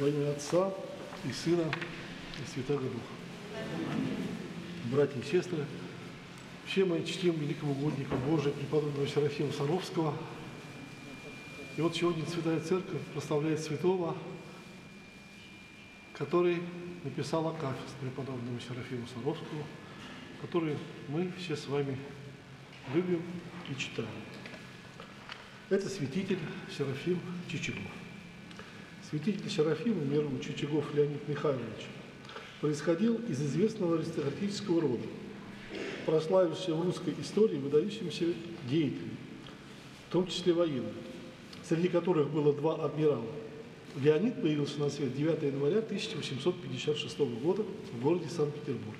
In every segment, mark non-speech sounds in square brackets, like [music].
Во имя Отца и Сына и Святого Духа. Братья и сестры, все мы чтим великого угодника Божия, преподобного Серафима Саровского. И вот сегодня Святая Церковь прославляет святого, который написал Акафист преподобному Серафиму Саровскому, который мы все с вами любим и читаем. Это святитель Серафим Чичагов. Святитель Серафима, миру Чичагов Леонид Михайлович, происходил из известного аристократического рода, прославившегося в русской истории выдающимся деятелем, в том числе военным, среди которых было два адмирала. Леонид появился на свет 9 января 1856 года в городе Санкт-Петербург.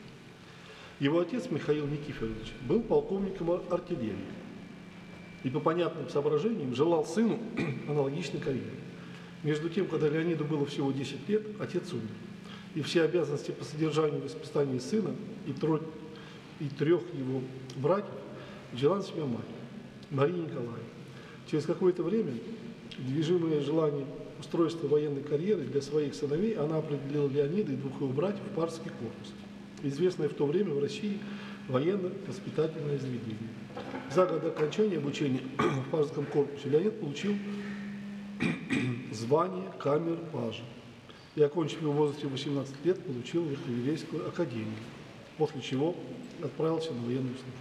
Его отец Михаил Никифорович был полковником артиллерии и по понятным соображениям желал сыну [clears throat] аналогичной карьеры. Между тем, когда Леониду было всего 10 лет, отец умер. И все обязанности по содержанию и воспитанию сына и, тро... и трех его братьев взяла на себя мать, Мария Николаевна. Через какое-то время, движимое желание устройства военной карьеры для своих сыновей, она определила Леонида и двух его братьев в парский корпус, известное в то время в России военно-воспитательное заведение. За год до окончания обучения [clears throat] в парском корпусе Леонид получил [clears throat] звание камер-пажа и, окончив его в возрасте 18 лет, получил Верховерейскую академию, после чего отправился на военную службу.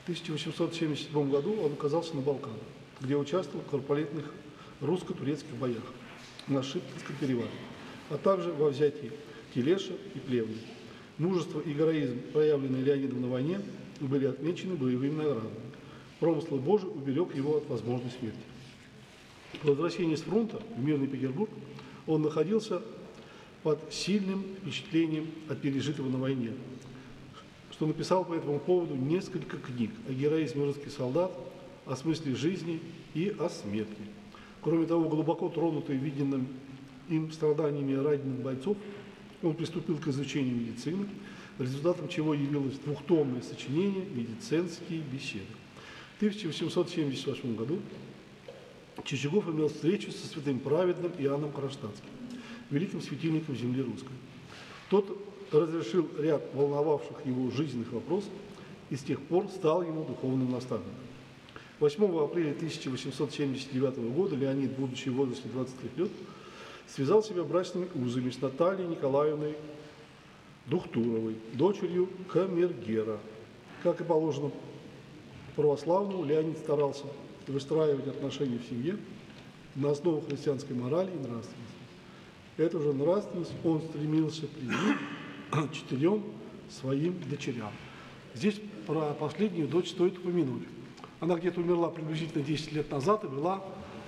В 1877 году он оказался на Балканах, где участвовал в корпоративных русско-турецких боях на Шиптинском перевале, а также во взятии Телеша и Плевны. Мужество и героизм, проявленные Леонидом на войне, были отмечены боевыми наградами. Промысл Божий уберег его от возможной смерти. По возвращении с фронта в мирный Петербург он находился под сильным впечатлением от пережитого на войне, что написал по этому поводу несколько книг о героизме русских солдат, о смысле жизни и о смерти. Кроме того, глубоко тронутый виденным им страданиями раненых бойцов, он приступил к изучению медицины, результатом чего явилось двухтомное сочинение «Медицинские беседы». В 1878 году Чичагов имел встречу со святым праведным Иоанном Кронштадтским, великим светильником земли русской. Тот разрешил ряд волновавших его жизненных вопросов и с тех пор стал ему духовным наставником. 8 апреля 1879 года Леонид, будучи в возрасте 23 лет, связал себя брачными узами с Натальей Николаевной Духтуровой, дочерью Камергера. Как и положено православному, Леонид старался выстраивать отношения в семье на основе христианской морали и нравственности. Эту же нравственность он стремился привить четырем своим дочерям. Здесь про последнюю дочь стоит упомянуть. Она где-то умерла приблизительно 10 лет назад и была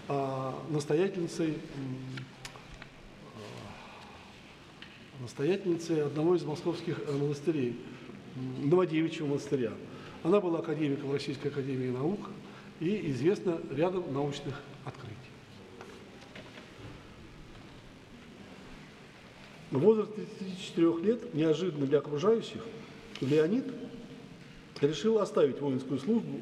а, настоятельницей, а, настоятельницей одного из московских э, монастырей, Новодевичьего монастыря. Она была академиком Российской академии наук и известна рядом научных открытий. В возрасте 34 лет, неожиданно для окружающих, Леонид решил оставить воинскую службу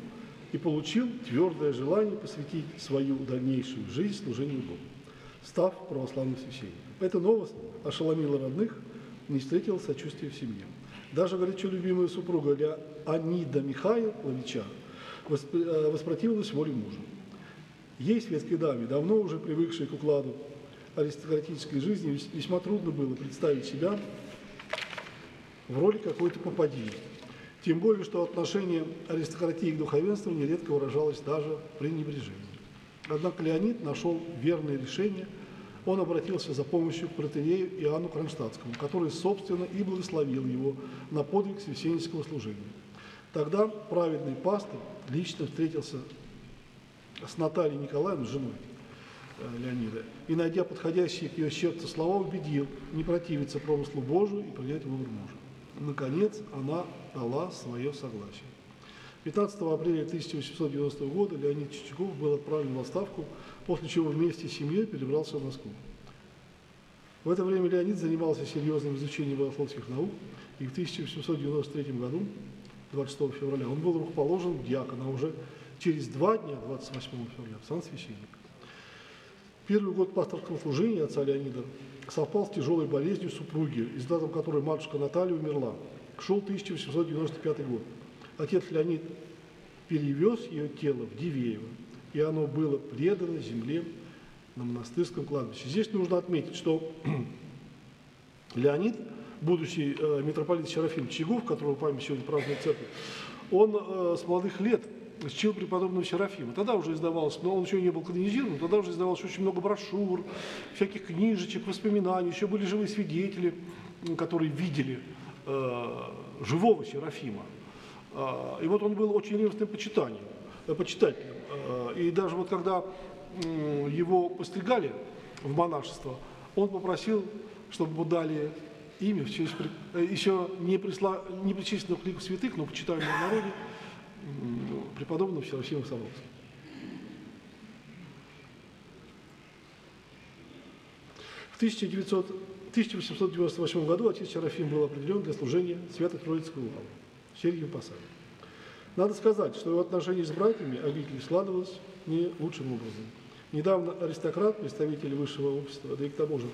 и получил твердое желание посвятить свою дальнейшую жизнь служению Богу, став православным священником. Эта новость ошеломила родных, не встретила сочувствия в семье. Даже горячо любимая супруга Леонида Михайловича воспротивилась воле мужа. Ей, светской даме, давно уже привыкшей к укладу аристократической жизни, весьма трудно было представить себя в роли какой-то попадьи, тем более, что отношение аристократии к духовенству нередко выражалось даже пренебрежением. Однако Леонид нашел верное решение. Он обратился за помощью к протерею Иоанну Кронштадтскому, который, собственно, и благословил его на подвиг священнического служения. Тогда праведный пастырь лично встретился с Натальей Николаевной, женой э, Леонида, и, найдя подходящие к ее сердцу слова, убедил не противиться промыслу Божию и принять выбор мужа. Наконец, она дала свое согласие. 15 апреля 1890 года Леонид Чичаков был отправлен в отставку, после чего вместе с семьей перебрался в Москву. В это время Леонид занимался серьезным изучением богословских наук, и в 1893 году, 26 февраля, он был рукоположен диакона, а уже через два дня, 28 февраля, в сан священник. первый год пасторского служения отца Леонида совпал с тяжелой болезнью супруги, результатом которой матушка Наталья умерла. Шел 1895 год. Отец Леонид перевез ее тело в Дивеево, и оно было предано земле на монастырском кладбище. Здесь нужно отметить, что [clears throat] Леонид, будущий э, митрополит Серафим Чигов, которого память сегодня празднует церковь, он э, с молодых лет чил преподобного Серафима. Тогда уже издавалось, но он еще не был канонизирован, тогда уже издавалось очень много брошюр, всяких книжечек, воспоминаний, еще были живые свидетели, которые видели э, живого Серафима. Э, и вот он был очень ревностным почитанием, э, почитателем. Э, и даже вот когда э, его постригали в монашество, он попросил, чтобы ему дали имя в честь, э, еще не, присла, не причисленного к лику святых, но почитаемого в народе, преподобного Серафима Саровского. В 1900, 1898 году отец Серафим был определен для служения Свято-Троицкого лавы, Сергием Посадом. Надо сказать, что его отношения с братьями обитель складывалось не лучшим образом. Недавно аристократ, представитель высшего общества, да и к тому же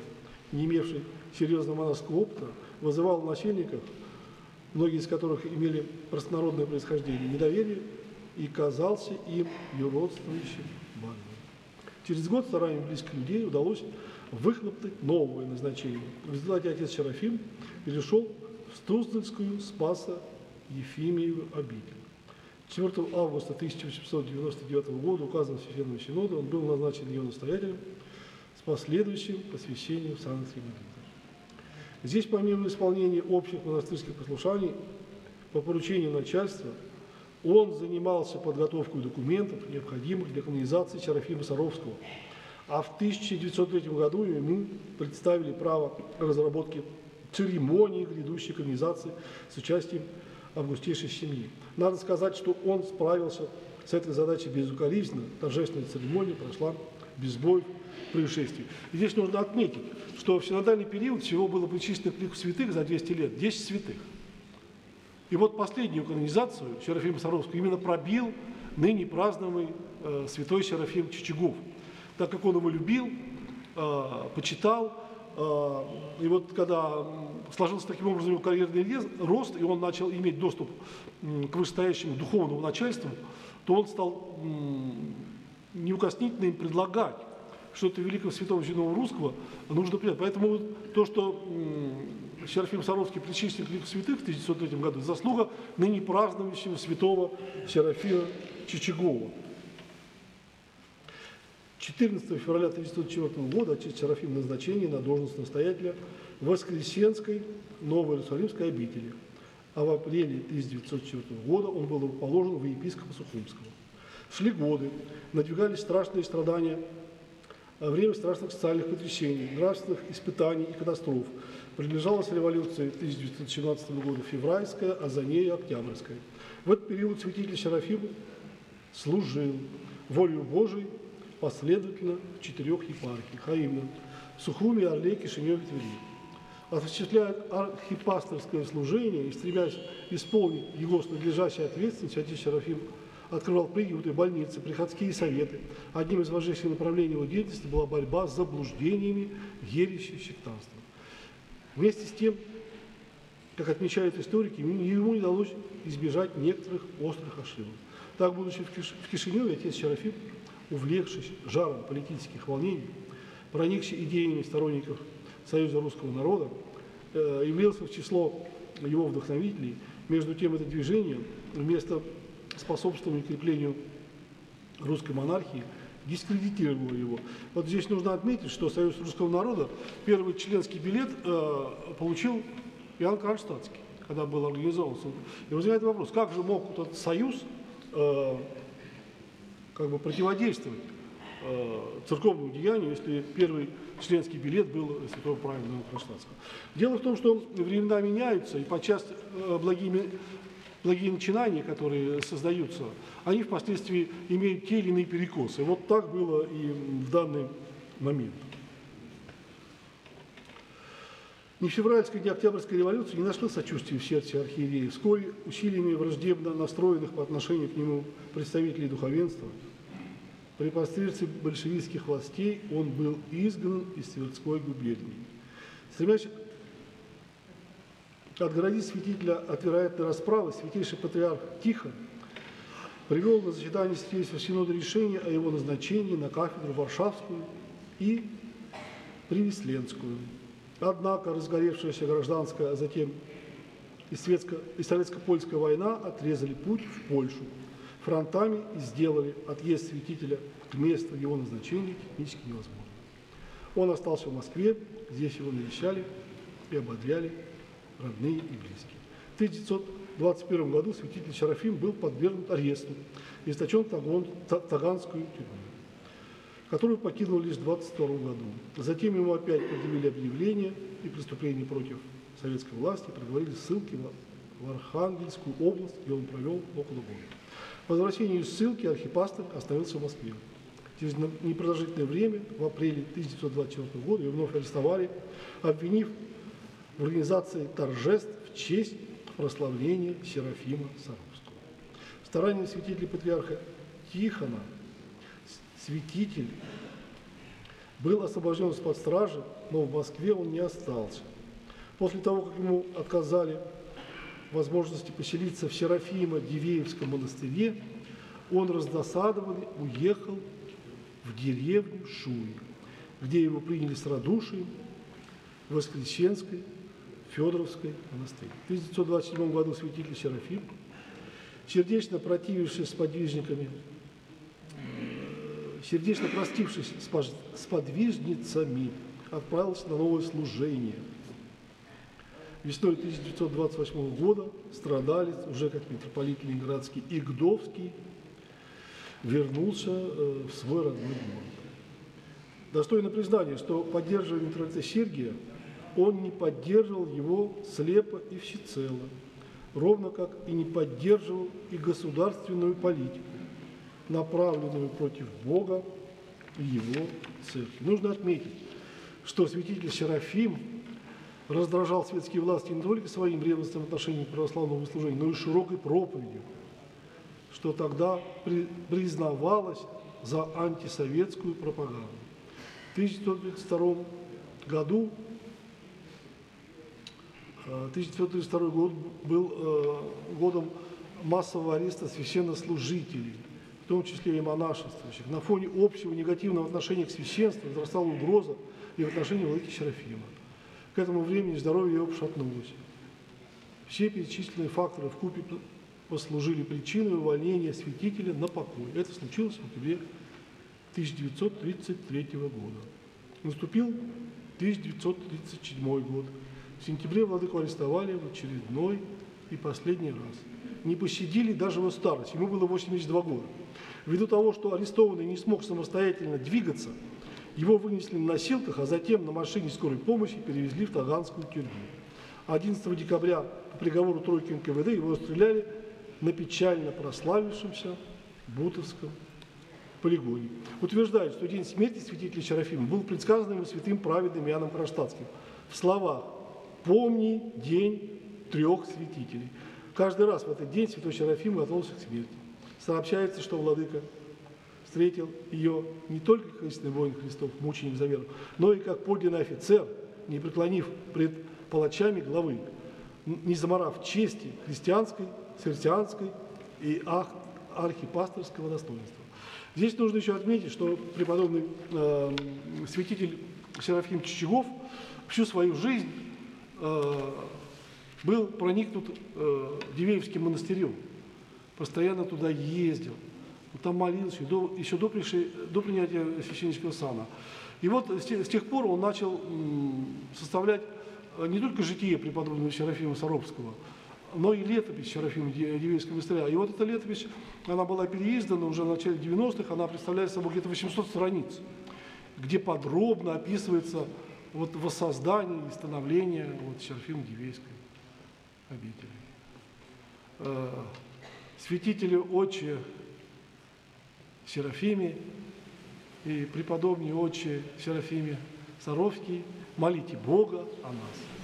не имевший серьезного монашеского опыта, вызывал в насельниках многие из которых имели простонародное происхождение, недоверие и казался им юродствующим больным. Через год старанием близких людей удалось выхлопнуть новое назначение. В результате отец Серафим перешел в Стуздальскую Спаса Ефимию обитель. 4 августа 1899 года указом Священного Синода он был назначен ее настоятелем последующим посвящением в Санкт-Петербурге. Здесь помимо исполнения общих монастырских послушаний по поручению начальства, он занимался подготовкой документов, необходимых для канонизации Серафима Саровского. А в 1903 году ему представили право разработки церемонии грядущей канонизации с участием августейшей семьи. Надо сказать, что он справился с этой задачей безукоризненно. Торжественная церемония прошла без боев, происшествий. И здесь нужно отметить, что в синодальный период всего было причислено к лику святых за 200 лет 10 святых. И вот последнюю канонизацию Серафима Саровского именно пробил ныне празднуемый э, святой Серафим Чичагов, так как он его любил, э, почитал, э, и вот когда сложился таким образом его карьерный рост, и он начал иметь доступ к вышестоящему духовному начальству, то он стал неукоснительно им предлагать что-то великого святого земного русского нужно принять. Поэтому вот то, что Серафим Саровский причислен к лику святых в 1903 году, заслуга ныне празднующего святого Серафима Чичагова. 14 февраля 1904 года отец Серафим назначение на должность настоятеля Воскресенской Новой Иерусалимской обители. А в апреле 1904 года он был положен в епископа Сухумского. Шли годы, надвигались страшные страдания время страшных социальных потрясений, нравственных испытаний и катастроф. Приближалась революция 1917 года, февральская, а за ней октябрьская. В этот период святитель Серафим служил волю Божией последовательно в четырех епархиях, а именно Сухуми, Орле, Кишиневе, Твери. Осуществляя архипасторское служение и стремясь исполнить его с надлежащей ответственностью, отец Серафим открывал приюты, больницы, приходские советы. Одним из важнейших направлений его деятельности была борьба с заблуждениями, ересью, сектантством. Вместе с тем, как отмечают историки, ему не удалось избежать некоторых острых ошибок. Так, будучи в Кишиневе, отец Шарафим, увлекшись жаром политических волнений, проникший идеями сторонников Союза русского народа, э, явился в число его вдохновителей. Между тем, это движение вместо способствовали креплению русской монархии, дискредитировало его. Вот здесь нужно отметить, что Союз русского народа первый членский билет э, получил Иоанн Кронштадтский, когда был организован. И возникает вопрос, как же мог этот союз э, как бы противодействовать э, церковному деянию, если первый членский билет был святого правильного Кронштадтского. Дело в том, что времена меняются, и подчас э, благими благие начинания, которые создаются, они впоследствии имеют те или иные перекосы. Вот так было и в данный момент. Ни февральская, ни октябрьская революция не нашла сочувствия в сердце архиерея. Вскоре усилиями враждебно настроенных по отношению к нему представителей духовенства При посредстве большевистских властей он был изгнан из Тверской губернии. Стремясь отгородить святителя от вероятной расправы, святейший патриарх Тихон привел на заседание Святейшего Синода решение о его назначении на кафедру Варшавскую и Привесленскую. Однако разгоревшаяся гражданская, а затем и, светско- и советско-польская война отрезали путь в Польшу фронтами и сделали отъезд святителя к месту его назначения технически невозможным. Он остался в Москве, здесь его навещали и ободряли родные и близкие. В 1921 году святитель Серафим был подвергнут аресту и источен в Таганскую тюрьму, которую покинул лишь в 22 году. Затем ему опять предъявили объявление и преступление против советской власти, приговорили ссылки в Архангельскую область, где он провел около года. По возвращению из ссылки архипастырь остановился в Москве. Через непродолжительное время, в апреле 1924 года, его вновь арестовали, обвинив в организации торжеств в честь прославления Серафима Саровского. Старанием святителя патриарха Тихона святитель был освобожден из-под стражи, но в Москве он не остался. После того, как ему отказали возможности поселиться в Серафимо-Дивеевском монастыре, он раздосадованный уехал в деревню Шуи, где его приняли с радушием в Воскресенской Федоровской монастыре. В 1927 году святитель Серафим, сердечно противившись с подвижниками, э, сердечно простившись с подвижницами, отправился на новое служение. Весной 1928 года страдалец, уже как митрополит Ленинградский Игдовский, вернулся э, в свой родной город. Достойно признания, что поддерживая митрополита Сергия, он не поддерживал его слепо и всецело, ровно как и не поддерживал и государственную политику, направленную против Бога и его церкви. Нужно отметить, что святитель Серафим раздражал светские власти не только своим ревностным отношением к православному служению, но и широкой проповедью, что тогда при- признавалось за антисоветскую пропаганду. В 1932 году 1932 год был э, годом массового ареста священнослужителей, в том числе и монашествующих. На фоне общего негативного отношения к священству возрастала угроза и в отношении владыки Серафима. К этому времени здоровье его пошатнулось. Все перечисленные факторы в купе послужили причиной увольнения святителя на покой. Это случилось в октябре 1933 года. Наступил 1937 год. В сентябре владыку арестовали в очередной и последний раз. Не пощадили даже его старость, ему было 82 года. Ввиду того, что арестованный не смог самостоятельно двигаться, его вынесли на носилках, а затем на машине скорой помощи перевезли в Таганскую тюрьму. 11 декабря по приговору тройки НКВД его расстреляли на печально прославившемся Бутовском полигоне. Утверждают, что день смерти святителя Серафима был предсказан ему святым праведным Иоанном Кронштадтским в словах «Помни день трех святителей». Каждый раз в этот день святой Серафим готовился к смерти. Сообщается, что владыка встретил ее не только как истинный воин Христов, мученик за веру, но и как подлинный офицер, не преклонив пред палачами главы, не заморав чести христианской, христианской и архипасторского достоинства. Здесь нужно еще отметить, что преподобный э, святитель Серафим Чичагов всю свою жизнь был проникнут э, Дивеевским монастырем, постоянно туда ездил, там молился до, еще до, приши- до принятия священнического сана. И вот с тех, с тех пор он начал составлять э, не только житие преподобного Серафима Саровского, но и летопись Серафима Ди- Дивеевского монастыря. И вот эта летопись, она была переиздана уже в начале 90-х, она представляет собой где-то 800 страниц, где подробно описывается вот воссоздание и становление вот Серафима Дивеевской обители. Э, Святителю Отче Серафиме и преподобный Отче Серафиме Саровский, молите Бога о нас.